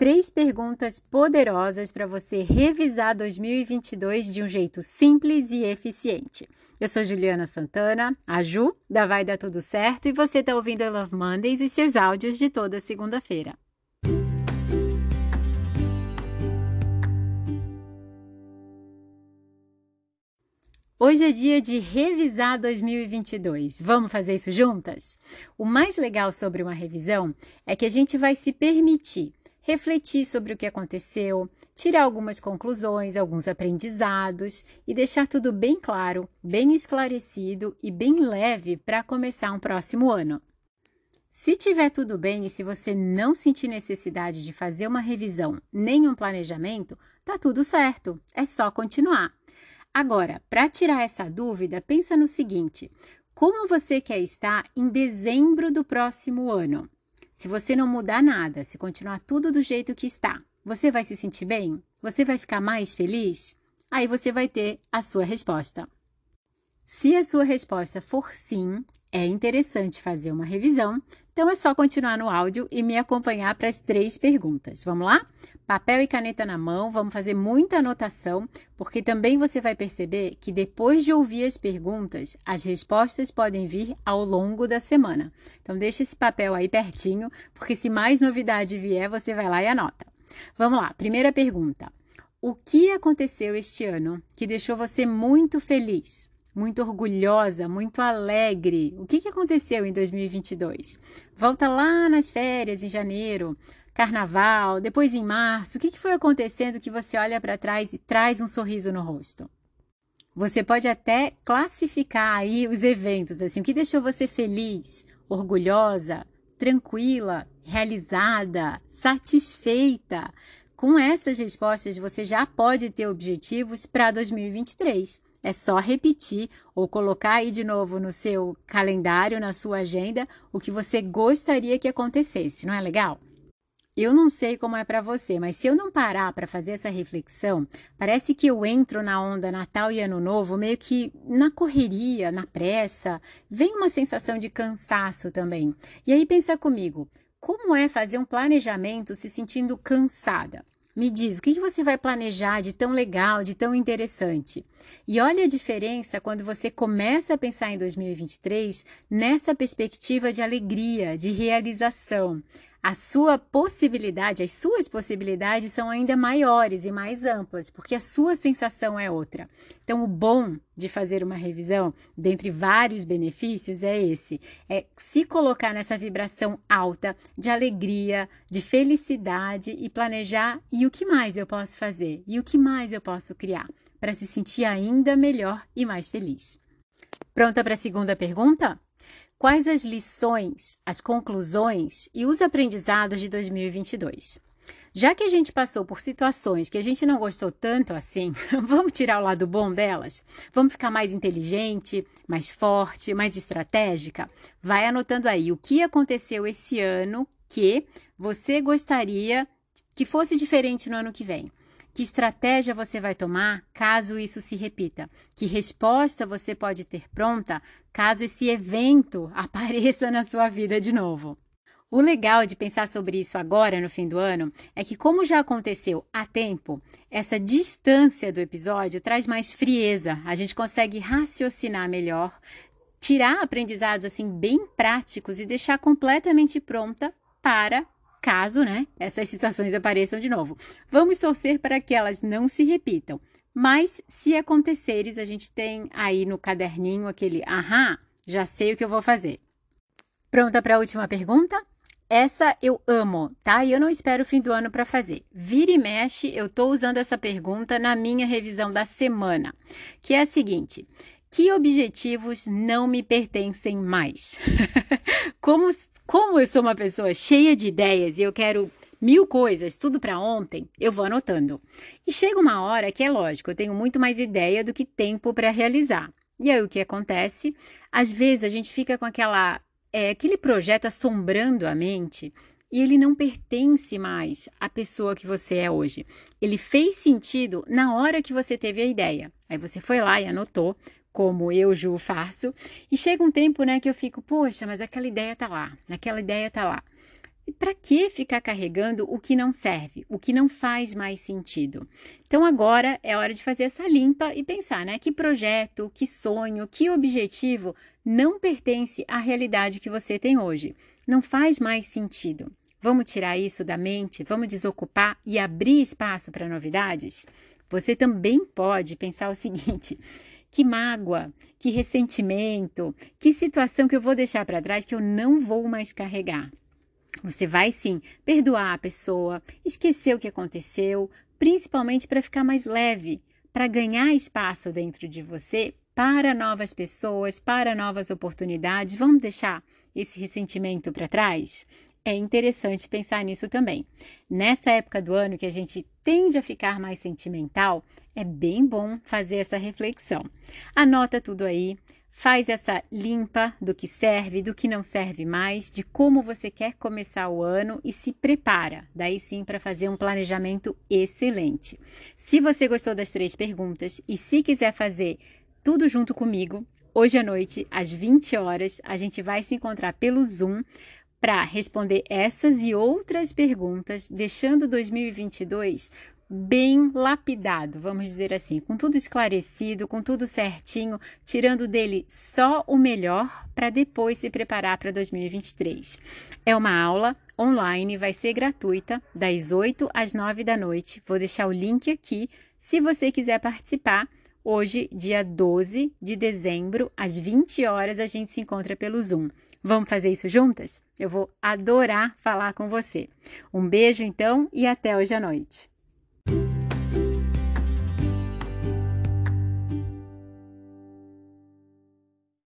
três perguntas poderosas para você revisar 2022 de um jeito simples e eficiente. Eu sou Juliana Santana, a Ju, da Vai Dar Tudo Certo, e você está ouvindo I Love Mondays e seus áudios de toda segunda-feira. Hoje é dia de revisar 2022. Vamos fazer isso juntas? O mais legal sobre uma revisão é que a gente vai se permitir refletir sobre o que aconteceu, tirar algumas conclusões, alguns aprendizados e deixar tudo bem claro, bem esclarecido e bem leve para começar um próximo ano. Se tiver tudo bem e se você não sentir necessidade de fazer uma revisão nem um planejamento, tá tudo certo, é só continuar. Agora, para tirar essa dúvida, pensa no seguinte: como você quer estar em dezembro do próximo ano? Se você não mudar nada, se continuar tudo do jeito que está, você vai se sentir bem? Você vai ficar mais feliz? Aí você vai ter a sua resposta. Se a sua resposta for sim, é interessante fazer uma revisão, então é só continuar no áudio e me acompanhar para as três perguntas. Vamos lá? Papel e caneta na mão, vamos fazer muita anotação, porque também você vai perceber que depois de ouvir as perguntas, as respostas podem vir ao longo da semana. Então deixa esse papel aí pertinho, porque se mais novidade vier, você vai lá e anota. Vamos lá, primeira pergunta. O que aconteceu este ano que deixou você muito feliz? Muito orgulhosa, muito alegre. O que, que aconteceu em 2022? Volta lá nas férias, em janeiro, carnaval, depois em março. O que, que foi acontecendo que você olha para trás e traz um sorriso no rosto? Você pode até classificar aí os eventos, assim, o que deixou você feliz, orgulhosa, tranquila, realizada, satisfeita. Com essas respostas, você já pode ter objetivos para 2023. É só repetir ou colocar aí de novo no seu calendário, na sua agenda, o que você gostaria que acontecesse, não é legal? Eu não sei como é para você, mas se eu não parar para fazer essa reflexão, parece que eu entro na onda Natal e Ano Novo meio que na correria, na pressa. Vem uma sensação de cansaço também. E aí pensa comigo, como é fazer um planejamento se sentindo cansada? Me diz, o que você vai planejar de tão legal, de tão interessante? E olha a diferença quando você começa a pensar em 2023 nessa perspectiva de alegria, de realização a sua possibilidade, as suas possibilidades são ainda maiores e mais amplas, porque a sua sensação é outra. Então, o bom de fazer uma revisão, dentre vários benefícios, é esse: é se colocar nessa vibração alta de alegria, de felicidade e planejar e o que mais eu posso fazer e o que mais eu posso criar para se sentir ainda melhor e mais feliz. Pronta para a segunda pergunta? Quais as lições, as conclusões e os aprendizados de 2022? Já que a gente passou por situações que a gente não gostou tanto assim, vamos tirar o lado bom delas? Vamos ficar mais inteligente, mais forte, mais estratégica? Vai anotando aí o que aconteceu esse ano que você gostaria que fosse diferente no ano que vem. Que estratégia você vai tomar caso isso se repita? Que resposta você pode ter pronta caso esse evento apareça na sua vida de novo? O legal de pensar sobre isso agora, no fim do ano, é que, como já aconteceu há tempo, essa distância do episódio traz mais frieza, a gente consegue raciocinar melhor, tirar aprendizados assim bem práticos e deixar completamente pronta para caso, né, essas situações apareçam de novo. Vamos torcer para que elas não se repitam. Mas se acontecerem, a gente tem aí no caderninho aquele ahá, já sei o que eu vou fazer. Pronta para a última pergunta? Essa eu amo, tá? E eu não espero o fim do ano para fazer. Vira e mexe, eu estou usando essa pergunta na minha revisão da semana, que é a seguinte: que objetivos não me pertencem mais? Como como eu sou uma pessoa cheia de ideias e eu quero mil coisas, tudo para ontem, eu vou anotando. E chega uma hora que é lógico, eu tenho muito mais ideia do que tempo para realizar. E aí o que acontece? Às vezes a gente fica com aquela é, aquele projeto assombrando a mente e ele não pertence mais à pessoa que você é hoje. Ele fez sentido na hora que você teve a ideia. Aí você foi lá e anotou, como eu, Ju, faço. E chega um tempo, né, que eu fico, poxa, mas aquela ideia tá lá, aquela ideia tá lá. E para que ficar carregando o que não serve, o que não faz mais sentido? Então agora é hora de fazer essa limpa e pensar, né? Que projeto, que sonho, que objetivo não pertence à realidade que você tem hoje. Não faz mais sentido. Vamos tirar isso da mente, vamos desocupar e abrir espaço para novidades? Você também pode pensar o seguinte: que mágoa, que ressentimento, que situação que eu vou deixar para trás que eu não vou mais carregar. Você vai sim perdoar a pessoa, esquecer o que aconteceu, principalmente para ficar mais leve, para ganhar espaço dentro de você para novas pessoas, para novas oportunidades. Vamos deixar esse ressentimento para trás? É interessante pensar nisso também. Nessa época do ano que a gente tende a ficar mais sentimental, é bem bom fazer essa reflexão. Anota tudo aí, faz essa limpa do que serve, do que não serve mais, de como você quer começar o ano e se prepara, daí sim, para fazer um planejamento excelente. Se você gostou das três perguntas e se quiser fazer tudo junto comigo, hoje à noite, às 20 horas, a gente vai se encontrar pelo Zoom para responder essas e outras perguntas, deixando 2022 bem lapidado, vamos dizer assim, com tudo esclarecido, com tudo certinho, tirando dele só o melhor para depois se preparar para 2023. É uma aula online, vai ser gratuita, das 8 às 9 da noite. Vou deixar o link aqui se você quiser participar. Hoje, dia 12 de dezembro, às 20 horas, a gente se encontra pelo Zoom. Vamos fazer isso juntas? Eu vou adorar falar com você. Um beijo então e até hoje à noite.